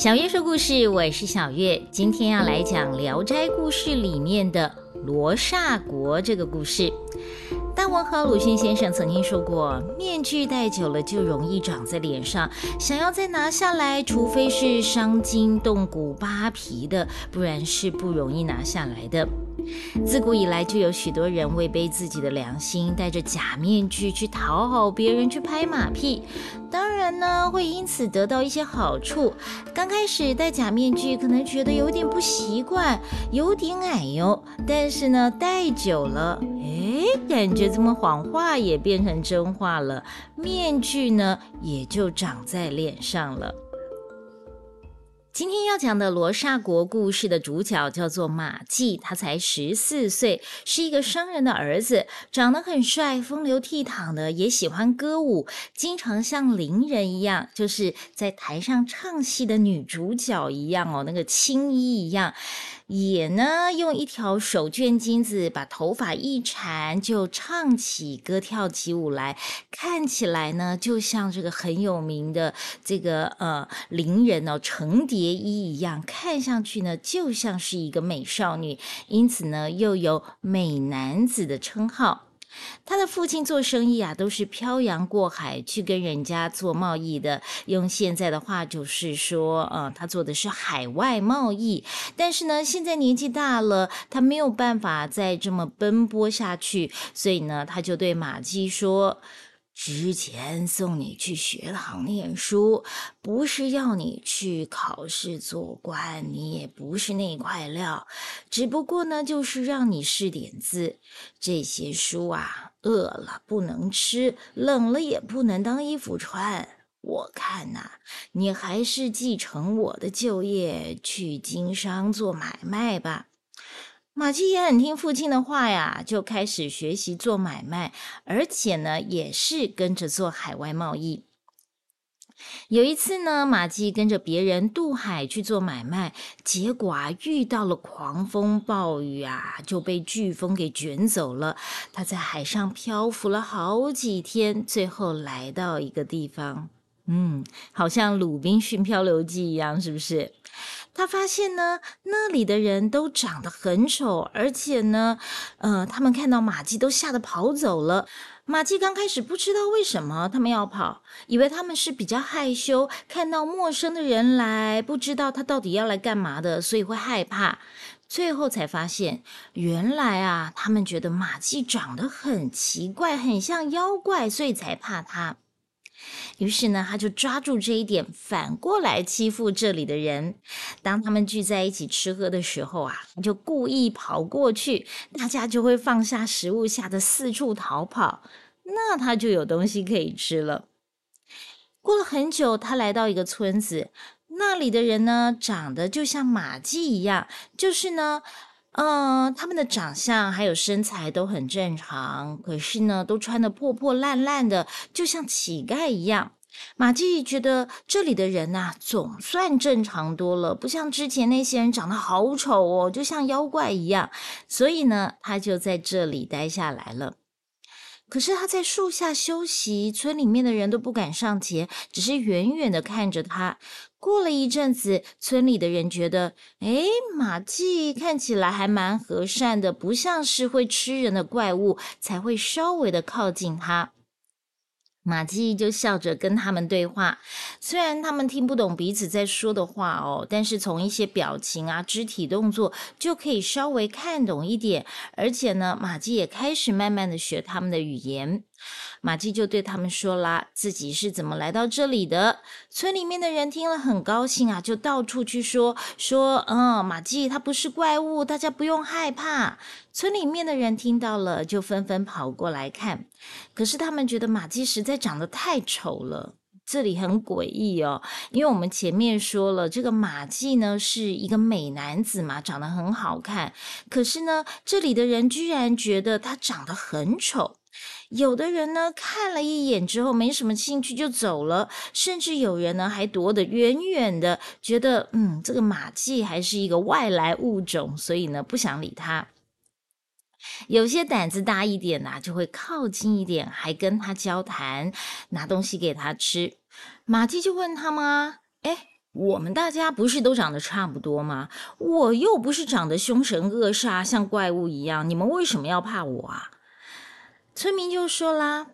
小月说故事，我是小月。今天要来讲《聊斋故事》里面的罗刹国这个故事。大文豪鲁迅先生曾经说过：“面具戴久了就容易长在脸上，想要再拿下来，除非是伤筋动骨、扒皮的，不然是不容易拿下来的。”自古以来，就有许多人违背自己的良心，戴着假面具去讨好别人，去拍马屁。当然呢，会因此得到一些好处。刚开始戴假面具，可能觉得有点不习惯，有点矮哟。但是呢，戴久了，哎，感觉怎么谎话也变成真话了，面具呢也就长在脸上了。今天要讲的罗刹国故事的主角叫做马季，他才十四岁，是一个商人的儿子，长得很帅，风流倜傥的，也喜欢歌舞，经常像伶人一样，就是在台上唱戏的女主角一样哦，那个青衣一样。也呢，用一条手绢巾子把头发一缠，就唱起歌跳起舞来，看起来呢，就像这个很有名的这个呃伶人哦，程蝶衣一样，看上去呢，就像是一个美少女，因此呢，又有美男子的称号。他的父亲做生意啊，都是漂洋过海去跟人家做贸易的。用现在的话就是说，呃，他做的是海外贸易。但是呢，现在年纪大了，他没有办法再这么奔波下去，所以呢，他就对马季说。之前送你去学堂念书，不是要你去考试做官，你也不是那块料，只不过呢，就是让你试点字。这些书啊，饿了不能吃，冷了也不能当衣服穿。我看呐，你还是继承我的旧业，去经商做买卖吧。马季也很听父亲的话呀，就开始学习做买卖，而且呢，也是跟着做海外贸易。有一次呢，马季跟着别人渡海去做买卖，结果啊，遇到了狂风暴雨啊，就被飓风给卷走了。他在海上漂浮了好几天，最后来到一个地方，嗯，好像《鲁滨逊漂流记》一样，是不是？他发现呢，那里的人都长得很丑，而且呢，呃，他们看到马季都吓得跑走了。马季刚开始不知道为什么他们要跑，以为他们是比较害羞，看到陌生的人来，不知道他到底要来干嘛的，所以会害怕。最后才发现，原来啊，他们觉得马季长得很奇怪，很像妖怪，所以才怕他。于是呢，他就抓住这一点，反过来欺负这里的人。当他们聚在一起吃喝的时候啊，他就故意跑过去，大家就会放下食物，吓得四处逃跑。那他就有东西可以吃了。过了很久，他来到一个村子，那里的人呢，长得就像马季一样，就是呢。嗯，他们的长相还有身材都很正常，可是呢，都穿的破破烂烂的，就像乞丐一样。马季觉得这里的人呐，总算正常多了，不像之前那些人长得好丑哦，就像妖怪一样。所以呢，他就在这里待下来了。可是他在树下休息，村里面的人都不敢上前，只是远远的看着他。过了一阵子，村里的人觉得，哎，马季看起来还蛮和善的，不像是会吃人的怪物，才会稍微的靠近他。马季就笑着跟他们对话，虽然他们听不懂彼此在说的话哦，但是从一些表情啊、肢体动作就可以稍微看懂一点。而且呢，马季也开始慢慢的学他们的语言。马季就对他们说啦，自己是怎么来到这里的。村里面的人听了很高兴啊，就到处去说说，嗯，马季他不是怪物，大家不用害怕。村里面的人听到了，就纷纷跑过来看。可是他们觉得马季实在长得太丑了，这里很诡异哦。因为我们前面说了，这个马季呢是一个美男子嘛，长得很好看。可是呢，这里的人居然觉得他长得很丑。有的人呢看了一眼之后没什么兴趣就走了，甚至有人呢还躲得远远的，觉得嗯这个马季还是一个外来物种，所以呢不想理他。有些胆子大一点呐，就会靠近一点，还跟他交谈，拿东西给他吃。马季就问他们啊，哎，我们大家不是都长得差不多吗？我又不是长得凶神恶煞，像怪物一样，你们为什么要怕我啊？”村民就说啦。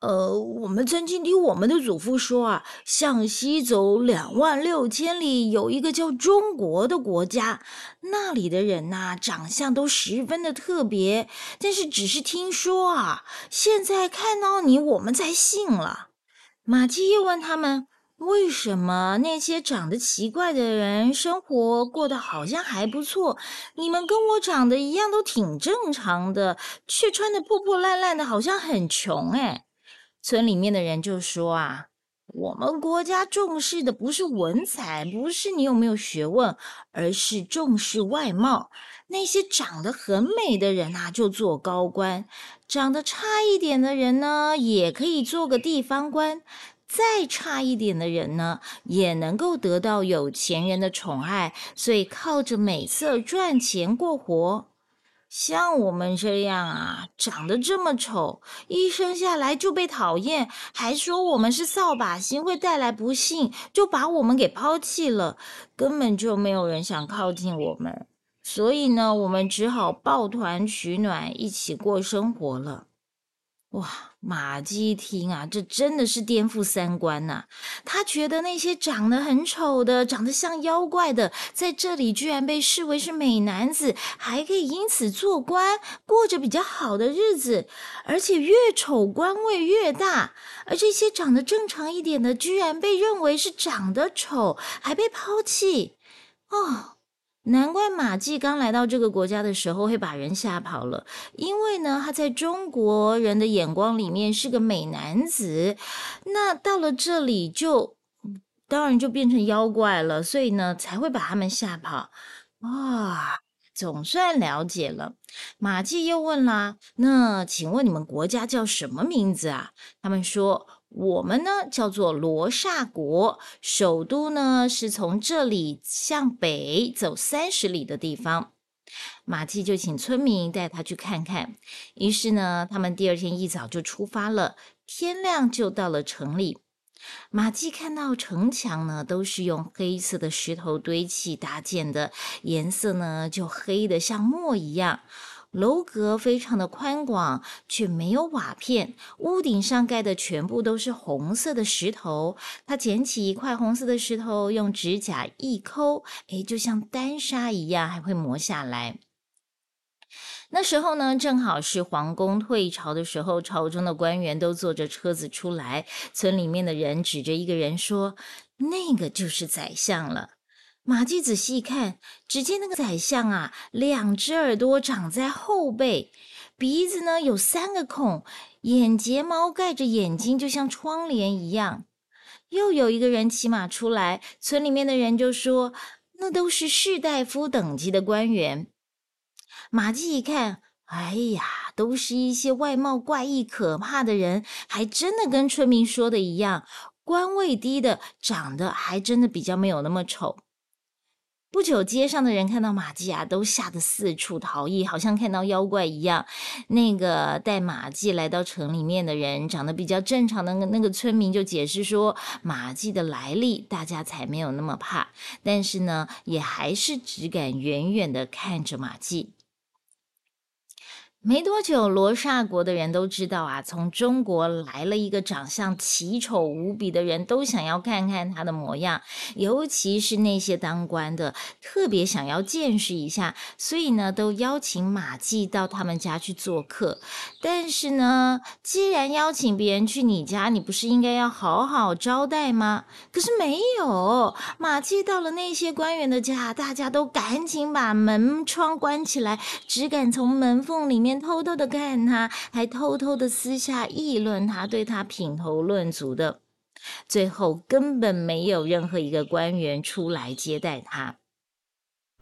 呃，我们曾经听我们的祖父说啊，向西走两万六千里，有一个叫中国的国家，那里的人呐，长相都十分的特别。但是只是听说啊，现在看到你，我们才信了。马季又问他们，为什么那些长得奇怪的人生活过得好像还不错，你们跟我长得一样，都挺正常的，却穿的破破烂烂的，好像很穷哎。村里面的人就说啊，我们国家重视的不是文采，不是你有没有学问，而是重视外貌。那些长得很美的人啊，就做高官；长得差一点的人呢，也可以做个地方官；再差一点的人呢，也能够得到有钱人的宠爱，所以靠着美色赚钱过活。像我们这样啊，长得这么丑，一生下来就被讨厌，还说我们是扫把星，会带来不幸，就把我们给抛弃了，根本就没有人想靠近我们，所以呢，我们只好抱团取暖，一起过生活了。哇！马基听啊，这真的是颠覆三观呐！他觉得那些长得很丑的、长得像妖怪的，在这里居然被视为是美男子，还可以因此做官，过着比较好的日子。而且越丑官位越大，而这些长得正常一点的，居然被认为是长得丑，还被抛弃。哦。难怪马季刚来到这个国家的时候会把人吓跑了，因为呢，他在中国人的眼光里面是个美男子，那到了这里就当然就变成妖怪了，所以呢才会把他们吓跑。啊，总算了解了。马季又问啦：“那请问你们国家叫什么名字啊？”他们说。我们呢叫做罗刹国，首都呢是从这里向北走三十里的地方。马季就请村民带他去看看。于是呢，他们第二天一早就出发了，天亮就到了城里。马季看到城墙呢都是用黑色的石头堆砌搭建的，颜色呢就黑的像墨一样。楼阁非常的宽广，却没有瓦片。屋顶上盖的全部都是红色的石头。他捡起一块红色的石头，用指甲一抠，哎，就像丹砂一样，还会磨下来。那时候呢，正好是皇宫退朝的时候，朝中的官员都坐着车子出来。村里面的人指着一个人说：“那个就是宰相了。”马季仔细一看，只见那个宰相啊，两只耳朵长在后背，鼻子呢有三个孔，眼睫毛盖着眼睛，就像窗帘一样。又有一个人骑马出来，村里面的人就说：“那都是士大夫等级的官员。”马季一看，哎呀，都是一些外貌怪异、可怕的人，还真的跟村民说的一样，官位低的长得还真的比较没有那么丑。不久，街上的人看到马季啊，都吓得四处逃逸，好像看到妖怪一样。那个带马季来到城里面的人，长得比较正常的那个村民就解释说，马季的来历，大家才没有那么怕。但是呢，也还是只敢远远的看着马季。没多久，罗刹国的人都知道啊，从中国来了一个长相奇丑无比的人，都想要看看他的模样。尤其是那些当官的，特别想要见识一下，所以呢，都邀请马季到他们家去做客。但是呢，既然邀请别人去你家，你不是应该要好好招待吗？可是没有，马季到了那些官员的家，大家都赶紧把门窗关起来，只敢从门缝里面。偷偷的看他，还偷偷的私下议论他，对他品头论足的，最后根本没有任何一个官员出来接待他。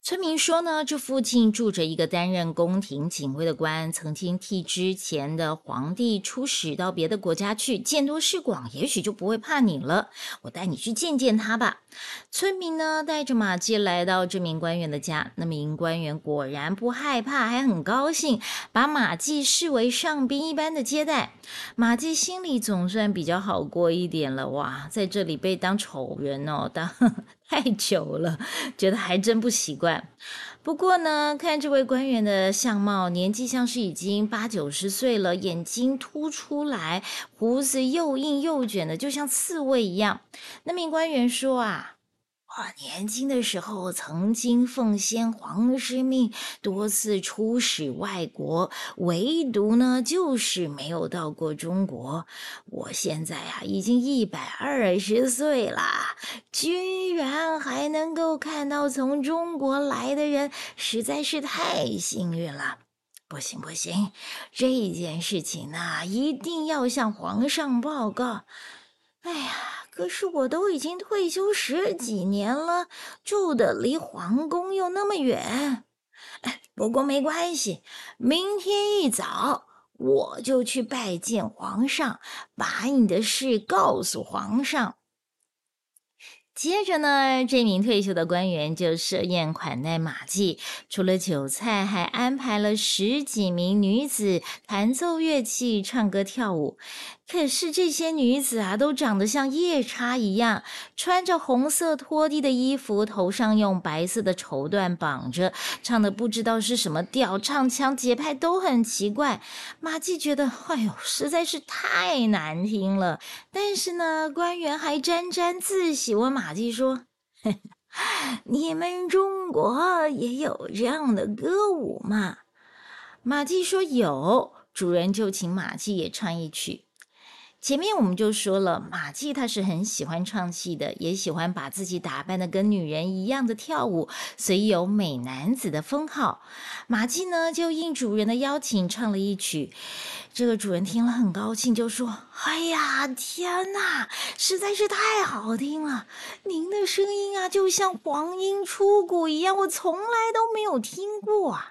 村民说呢，这附近住着一个担任宫廷警卫的官，曾经替之前的皇帝出使到别的国家去，见多识广，也许就不会怕你了。我带你去见见他吧。村民呢，带着马季来到这名官员的家，那名官员果然不害怕，还很高兴，把马季视为上宾一般的接待。马季心里总算比较好过一点了。哇，在这里被当丑人哦，当。太久了，觉得还真不习惯。不过呢，看这位官员的相貌，年纪像是已经八九十岁了，眼睛凸出来，胡子又硬又卷的，就像刺猬一样。那名官员说啊。我年轻的时候曾经奉先皇师命，多次出使外国，唯独呢就是没有到过中国。我现在啊已经一百二十岁了，居然还能够看到从中国来的人，实在是太幸运了。不行不行，这件事情呢一定要向皇上报告。哎呀！可是我都已经退休十几年了，住的离皇宫又那么远。不过没关系，明天一早我就去拜见皇上，把你的事告诉皇上。接着呢，这名退休的官员就设宴款待马季，除了酒菜，还安排了十几名女子弹奏乐器、唱歌跳舞。可是这些女子啊，都长得像夜叉一样，穿着红色拖地的衣服，头上用白色的绸缎绑着，唱的不知道是什么调，唱腔节拍都很奇怪。马季觉得，哎呦，实在是太难听了。但是呢，官员还沾沾自喜，问马季说：“ 你们中国也有这样的歌舞吗？”马季说：“有。”主人就请马季也唱一曲。前面我们就说了，马季他是很喜欢唱戏的，也喜欢把自己打扮的跟女人一样的跳舞，所以有美男子的封号。马季呢就应主人的邀请唱了一曲，这个主人听了很高兴，就说：“哎呀，天哪，实在是太好听了！您的声音啊，就像黄莺出谷一样，我从来都没有听过啊。”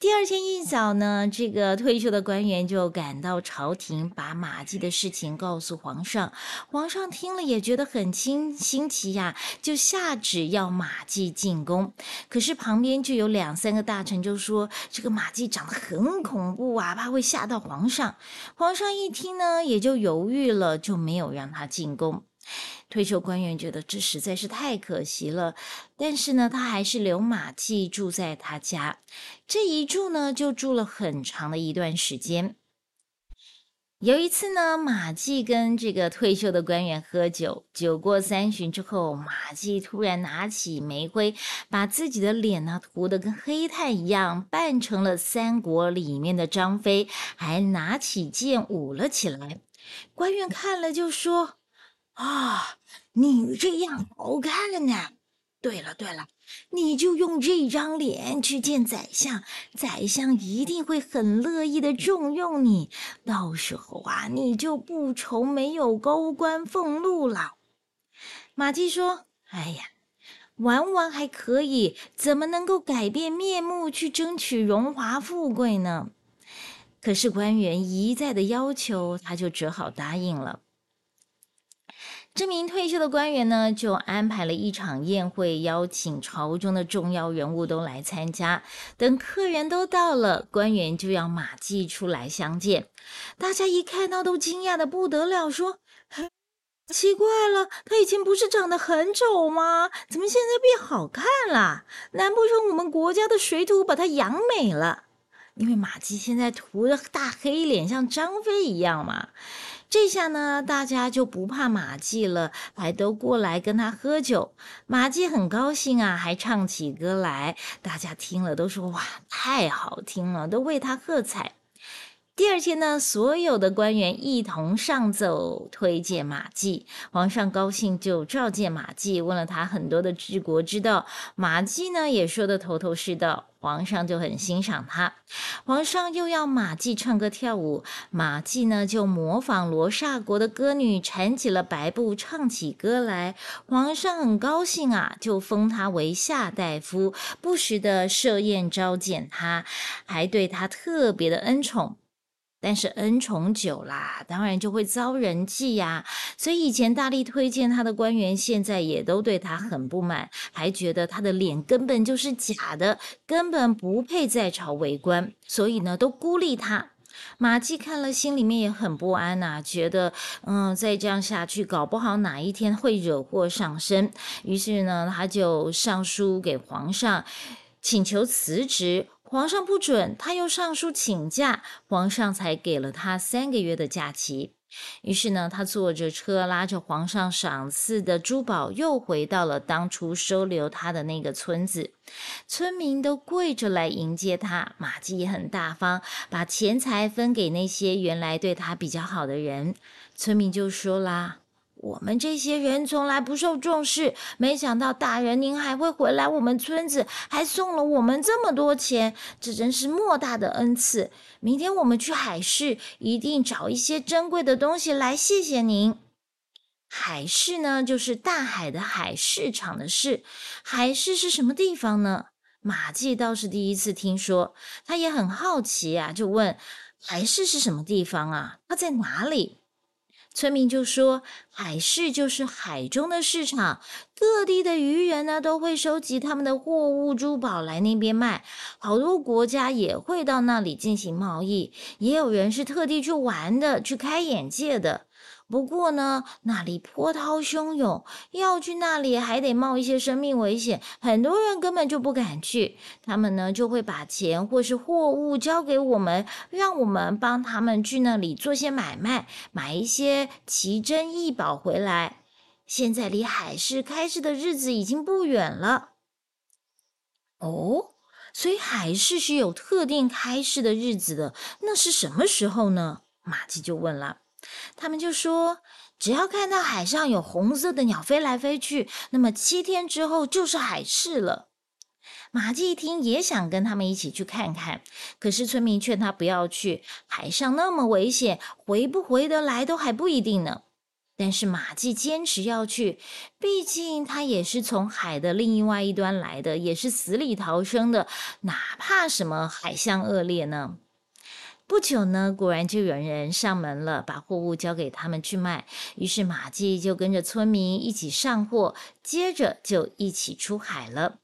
第二天一早呢，这个退休的官员就赶到朝廷，把马季的事情告诉皇上。皇上听了也觉得很新新奇呀，就下旨要马季进宫。可是旁边就有两三个大臣就说，这个马季长得很恐怖啊，怕会吓到皇上。皇上一听呢，也就犹豫了，就没有让他进宫。退休官员觉得这实在是太可惜了，但是呢，他还是留马季住在他家。这一住呢，就住了很长的一段时间。有一次呢，马季跟这个退休的官员喝酒，酒过三巡之后，马季突然拿起煤灰，把自己的脸呢涂得跟黑炭一样，扮成了三国里面的张飞，还拿起剑舞了起来。官员看了就说。啊，你这样好看了呢！对了对了，你就用这张脸去见宰相，宰相一定会很乐意的重用你。到时候啊，你就不愁没有高官俸禄了。马季说：“哎呀，玩玩还可以，怎么能够改变面目去争取荣华富贵呢？”可是官员一再的要求，他就只好答应了。这名退休的官员呢，就安排了一场宴会，邀请朝中的重要人物都来参加。等客人都到了，官员就要马季出来相见。大家一看到都惊讶的不得了，说：“奇怪了，他以前不是长得很丑吗？怎么现在变好看了？难不成我们国家的水土把他养美了？因为马季现在涂的大黑脸，像张飞一样嘛。”这下呢，大家就不怕马季了，还都过来跟他喝酒。马季很高兴啊，还唱起歌来。大家听了都说：“哇，太好听了！”都为他喝彩。第二天呢，所有的官员一同上奏推荐马季。皇上高兴，就召见马季，问了他很多的治国之道。马季呢，也说的头头是道，皇上就很欣赏他。皇上又要马季唱歌跳舞，马季呢就模仿罗刹国的歌女，缠起了白布，唱起歌来。皇上很高兴啊，就封他为夏大夫，不时的设宴召见他，还对他特别的恩宠。但是恩宠久啦，当然就会遭人忌呀。所以以前大力推荐他的官员，现在也都对他很不满，还觉得他的脸根本就是假的，根本不配在朝为官。所以呢，都孤立他。马季看了，心里面也很不安呐，觉得嗯，再这样下去，搞不好哪一天会惹祸上身。于是呢，他就上书给皇上，请求辞职。皇上不准，他又上书请假，皇上才给了他三个月的假期。于是呢，他坐着车，拉着皇上赏赐的珠宝，又回到了当初收留他的那个村子。村民都跪着来迎接他，马季也很大方，把钱财分给那些原来对他比较好的人。村民就说啦。我们这些人从来不受重视，没想到大人您还会回来我们村子，还送了我们这么多钱，这真是莫大的恩赐。明天我们去海市，一定找一些珍贵的东西来谢谢您。海市呢，就是大海的海，市场的市。海市是什么地方呢？马季倒是第一次听说，他也很好奇啊，就问：海市是什么地方啊？它在哪里？村民就说：“海市就是海中的市场，各地的渔人呢都会收集他们的货物、珠宝来那边卖，好多国家也会到那里进行贸易，也有人是特地去玩的，去开眼界的。”不过呢，那里波涛汹涌，要去那里还得冒一些生命危险，很多人根本就不敢去。他们呢就会把钱或是货物交给我们，让我们帮他们去那里做些买卖，买一些奇珍异宝回来。现在离海市开市的日子已经不远了。哦，所以海市是有特定开市的日子的，那是什么时候呢？马季就问了。他们就说，只要看到海上有红色的鸟飞来飞去，那么七天之后就是海市了。马季一听也想跟他们一起去看看，可是村民劝他不要去，海上那么危险，回不回得来都还不一定呢。但是马季坚持要去，毕竟他也是从海的另外一端来的，也是死里逃生的，哪怕什么海象恶劣呢？不久呢，果然就有人上门了，把货物交给他们去卖。于是马季就跟着村民一起上货，接着就一起出海了。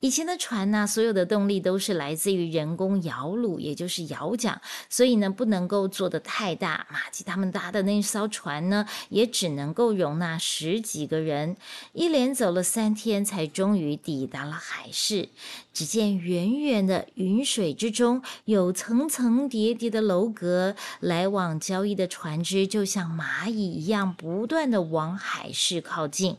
以前的船呢，所有的动力都是来自于人工摇橹，也就是摇桨，所以呢，不能够做的太大。马吉他们搭的那艘船呢，也只能够容纳十几个人。一连走了三天，才终于抵达了海市。只见远远的云水之中，有层层叠叠的楼阁，来往交易的船只就像蚂蚁一样，不断的往海市靠近。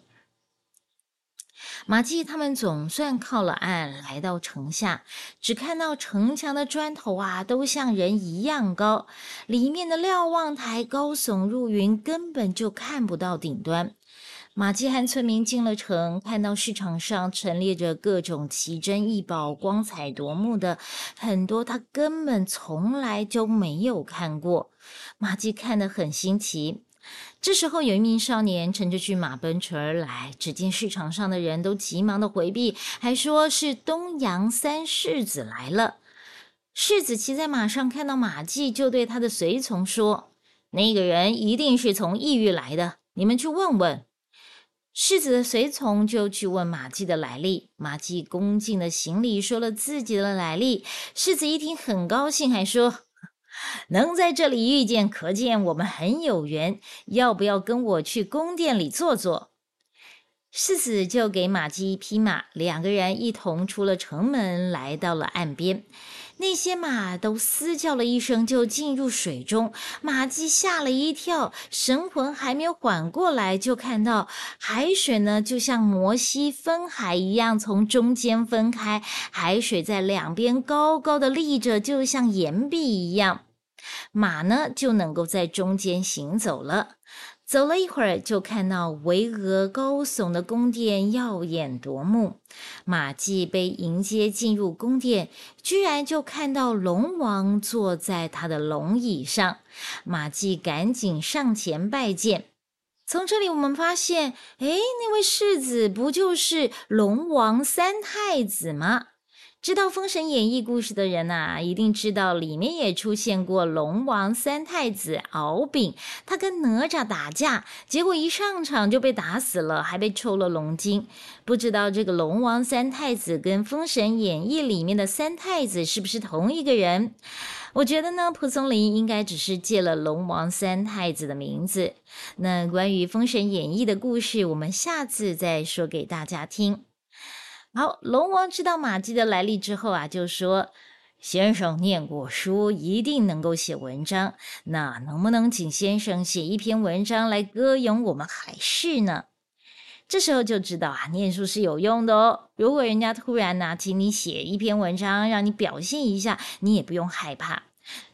马季他们总算靠了岸，来到城下，只看到城墙的砖头啊，都像人一样高，里面的瞭望台高耸入云，根本就看不到顶端。马季和村民进了城，看到市场上陈列着各种奇珍异宝，光彩夺目的很多，他根本从来就没有看过。马季看得很新奇。这时候，有一名少年乘着骏马奔驰而来。只见市场上的人都急忙的回避，还说是东阳三世子来了。世子骑在马上，看到马季，就对他的随从说：“那个人一定是从异域来的，你们去问问。”世子的随从就去问马季的来历。马季恭敬的行礼，说了自己的来历。世子一听很高兴，还说。能在这里遇见，可见我们很有缘。要不要跟我去宫殿里坐坐？世子就给马姬一匹马，两个人一同出了城门，来到了岸边。那些马都嘶叫了一声，就进入水中。马姬吓了一跳，神魂还没有缓过来，就看到海水呢，就像摩西分海一样，从中间分开。海水在两边高高的立着，就像岩壁一样。马呢就能够在中间行走了。走了一会儿，就看到巍峨高耸的宫殿，耀眼夺目。马季被迎接进入宫殿，居然就看到龙王坐在他的龙椅上。马季赶紧上前拜见。从这里我们发现，哎，那位世子不就是龙王三太子吗？知道《封神演义》故事的人呐，一定知道里面也出现过龙王三太子敖丙，他跟哪吒打架，结果一上场就被打死了，还被抽了龙筋。不知道这个龙王三太子跟《封神演义》里面的三太子是不是同一个人？我觉得呢，蒲松龄应该只是借了龙王三太子的名字。那关于《封神演义》的故事，我们下次再说给大家听。好，龙王知道马季的来历之后啊，就说：“先生念过书，一定能够写文章。那能不能请先生写一篇文章来歌咏我们海市呢？”这时候就知道啊，念书是有用的哦。如果人家突然拿请你写一篇文章，让你表现一下，你也不用害怕。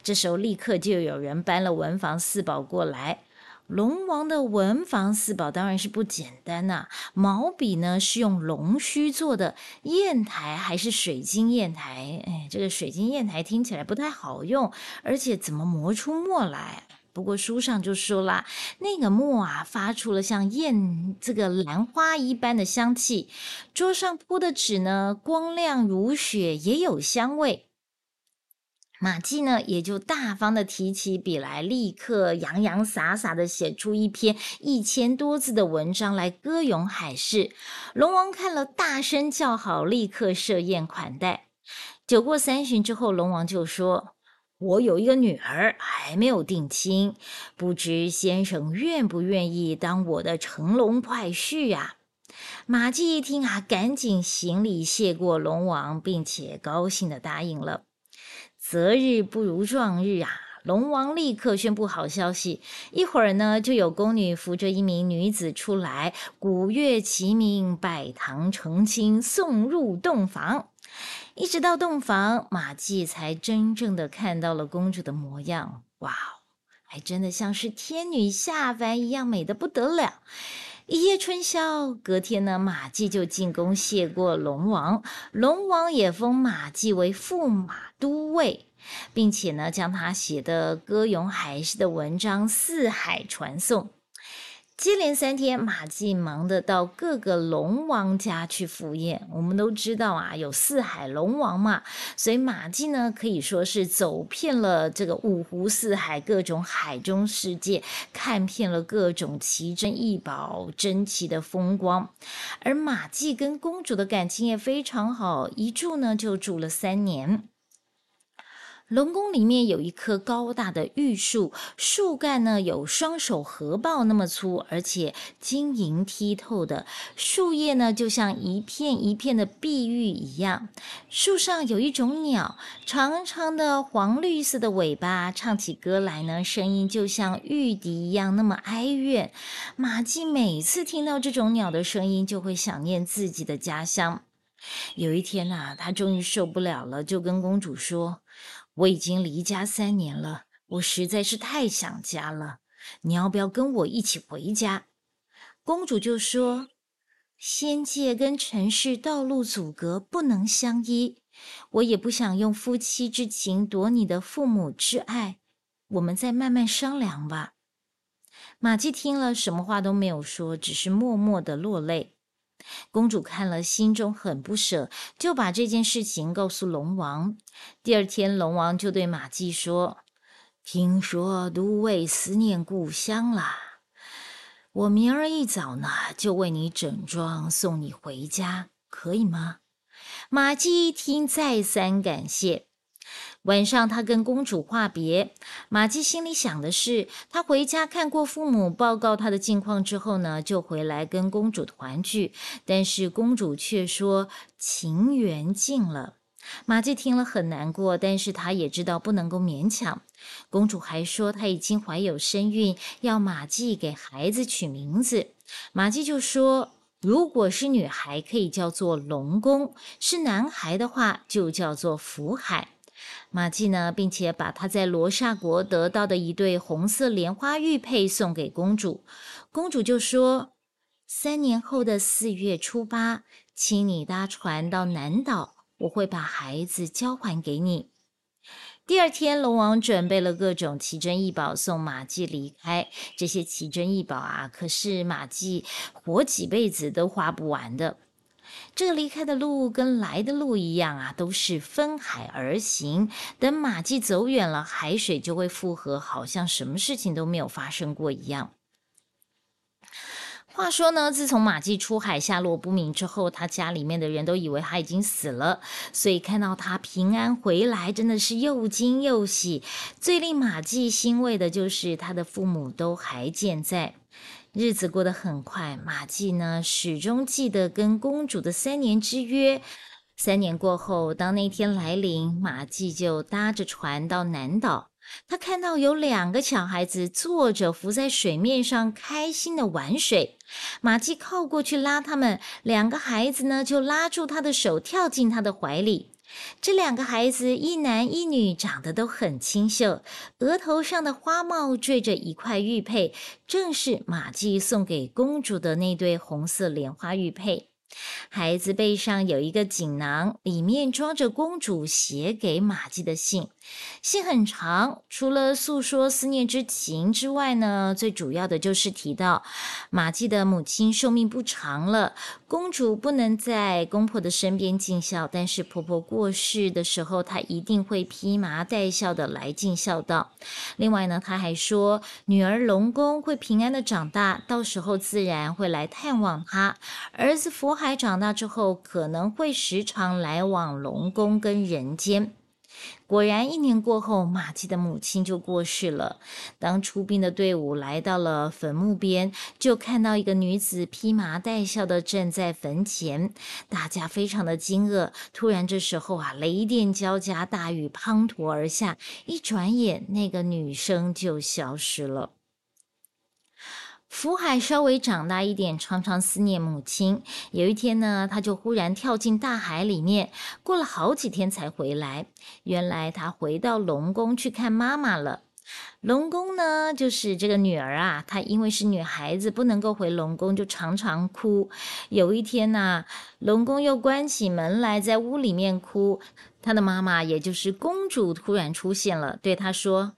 这时候立刻就有人搬了文房四宝过来。龙王的文房四宝当然是不简单呐，毛笔呢是用龙须做的，砚台还是水晶砚台。哎，这个水晶砚台听起来不太好用，而且怎么磨出墨来？不过书上就说啦，那个墨啊发出了像燕这个兰花一般的香气。桌上铺的纸呢，光亮如雪，也有香味。马季呢，也就大方的提起笔来，立刻洋洋洒洒的写出一篇一千多字的文章来歌咏海市。龙王看了，大声叫好，立刻设宴款待。酒过三巡之后，龙王就说：“我有一个女儿，还没有定亲，不知先生愿不愿意当我的乘龙快婿啊？”马季一听啊，赶紧行礼谢过龙王，并且高兴的答应了。择日不如撞日啊！龙王立刻宣布好消息。一会儿呢，就有宫女扶着一名女子出来，鼓乐齐鸣，拜堂成亲，送入洞房。一直到洞房，马季才真正的看到了公主的模样。哇哦，还真的像是天女下凡一样美的不得了。一夜春宵，隔天呢，马季就进宫谢过龙王，龙王也封马季为驸马都尉，并且呢，将他写的歌咏海事的文章四海传颂。接连三天，马季忙得到各个龙王家去赴宴。我们都知道啊，有四海龙王嘛，所以马季呢可以说是走遍了这个五湖四海，各种海中世界，看遍了各种奇珍异宝、珍奇的风光。而马季跟公主的感情也非常好，一住呢就住了三年。龙宫里面有一棵高大的玉树，树干呢有双手合抱那么粗，而且晶莹剔透的树叶呢，就像一片一片的碧玉一样。树上有一种鸟，长长的黄绿色的尾巴，唱起歌来呢，声音就像玉笛一样那么哀怨。马季每次听到这种鸟的声音，就会想念自己的家乡。有一天呐，他终于受不了了，就跟公主说。我已经离家三年了，我实在是太想家了。你要不要跟我一起回家？公主就说：“仙界跟尘世道路阻隔，不能相依。我也不想用夫妻之情夺你的父母之爱。我们再慢慢商量吧。”马季听了，什么话都没有说，只是默默的落泪。公主看了，心中很不舍，就把这件事情告诉龙王。第二天，龙王就对马季说：“听说都尉思念故乡啦，我明儿一早呢，就为你整装，送你回家，可以吗？”马季一听，再三感谢。晚上，他跟公主话别。马季心里想的是，他回家看过父母，报告他的近况之后呢，就回来跟公主团聚。但是公主却说情缘尽了。马季听了很难过，但是他也知道不能够勉强。公主还说她已经怀有身孕，要马季给孩子取名字。马季就说，如果是女孩，可以叫做龙宫；是男孩的话，就叫做福海。马季呢，并且把他在罗刹国得到的一对红色莲花玉佩送给公主。公主就说：“三年后的四月初八，请你搭船到南岛，我会把孩子交还给你。”第二天，龙王准备了各种奇珍异宝送马季离开。这些奇珍异宝啊，可是马季活几辈子都花不完的。这离开的路跟来的路一样啊，都是分海而行。等马季走远了，海水就会复合，好像什么事情都没有发生过一样。话说呢，自从马季出海下落不明之后，他家里面的人都以为他已经死了，所以看到他平安回来，真的是又惊又喜。最令马季欣慰的就是他的父母都还健在。日子过得很快，马季呢始终记得跟公主的三年之约。三年过后，当那天来临，马季就搭着船到南岛。他看到有两个小孩子坐着浮在水面上，开心的玩水。马季靠过去拉他们，两个孩子呢就拉住他的手，跳进他的怀里。这两个孩子一男一女，长得都很清秀，额头上的花帽缀着一块玉佩，正是马季送给公主的那对红色莲花玉佩。孩子背上有一个锦囊，里面装着公主写给马季的信。信很长，除了诉说思念之情之外呢，最主要的就是提到马季的母亲寿命不长了，公主不能在公婆的身边尽孝，但是婆婆过世的时候，她一定会披麻戴孝的来尽孝道。另外呢，她还说女儿龙宫会平安的长大，到时候自然会来探望她。儿子佛海长大之后，可能会时常来往龙宫跟人间。果然，一年过后，马季的母亲就过世了。当出殡的队伍来到了坟墓边，就看到一个女子披麻戴孝的站在坟前，大家非常的惊愕。突然，这时候啊，雷电交加，大雨滂沱而下，一转眼，那个女生就消失了。福海稍微长大一点，常常思念母亲。有一天呢，他就忽然跳进大海里面，过了好几天才回来。原来他回到龙宫去看妈妈了。龙宫呢，就是这个女儿啊，她因为是女孩子，不能够回龙宫，就常常哭。有一天呢，龙宫又关起门来，在屋里面哭。她的妈妈，也就是公主，突然出现了，对她说：“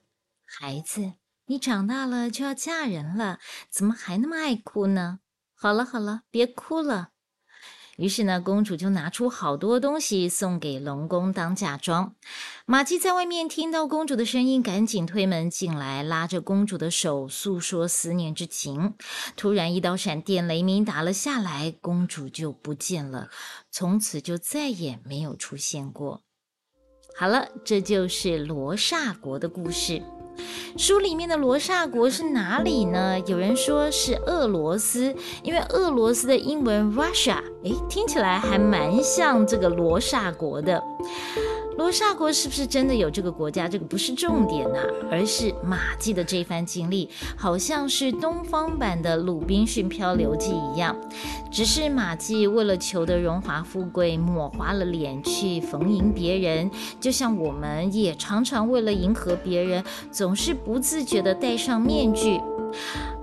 孩子。”你长大了就要嫁人了，怎么还那么爱哭呢？好了好了，别哭了。于是呢，公主就拿出好多东西送给龙宫当嫁妆。马姬在外面听到公主的声音，赶紧推门进来，拉着公主的手诉说思念之情。突然，一道闪电雷鸣打了下来，公主就不见了，从此就再也没有出现过。好了，这就是罗刹国的故事。书里面的罗刹国是哪里呢？有人说是俄罗斯，因为俄罗斯的英文 Russia，诶，听起来还蛮像这个罗刹国的。罗刹国是不是真的有这个国家？这个不是重点呐，而是马季的这番经历，好像是东方版的《鲁滨逊漂流记》一样。只是马季为了求得荣华富贵，抹花了脸去逢迎别人，就像我们也常常为了迎合别人，总是不自觉地戴上面具。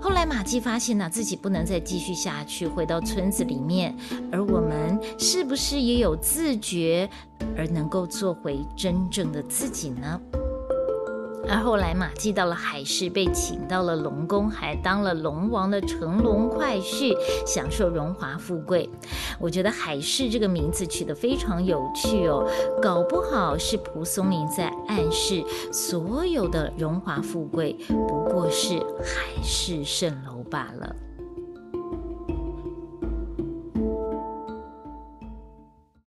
后来马季发现呢，自己不能再继续下去，回到村子里面。而我们是不是也有自觉，而能够做回真正的自己呢？而后来马季到了海市，被请到了龙宫，还当了龙王的乘龙快婿，享受荣华富贵。我觉得海市这个名字取得非常有趣哦，搞不好是蒲松龄在暗示，所有的荣华富贵不过是海市蜃楼罢了。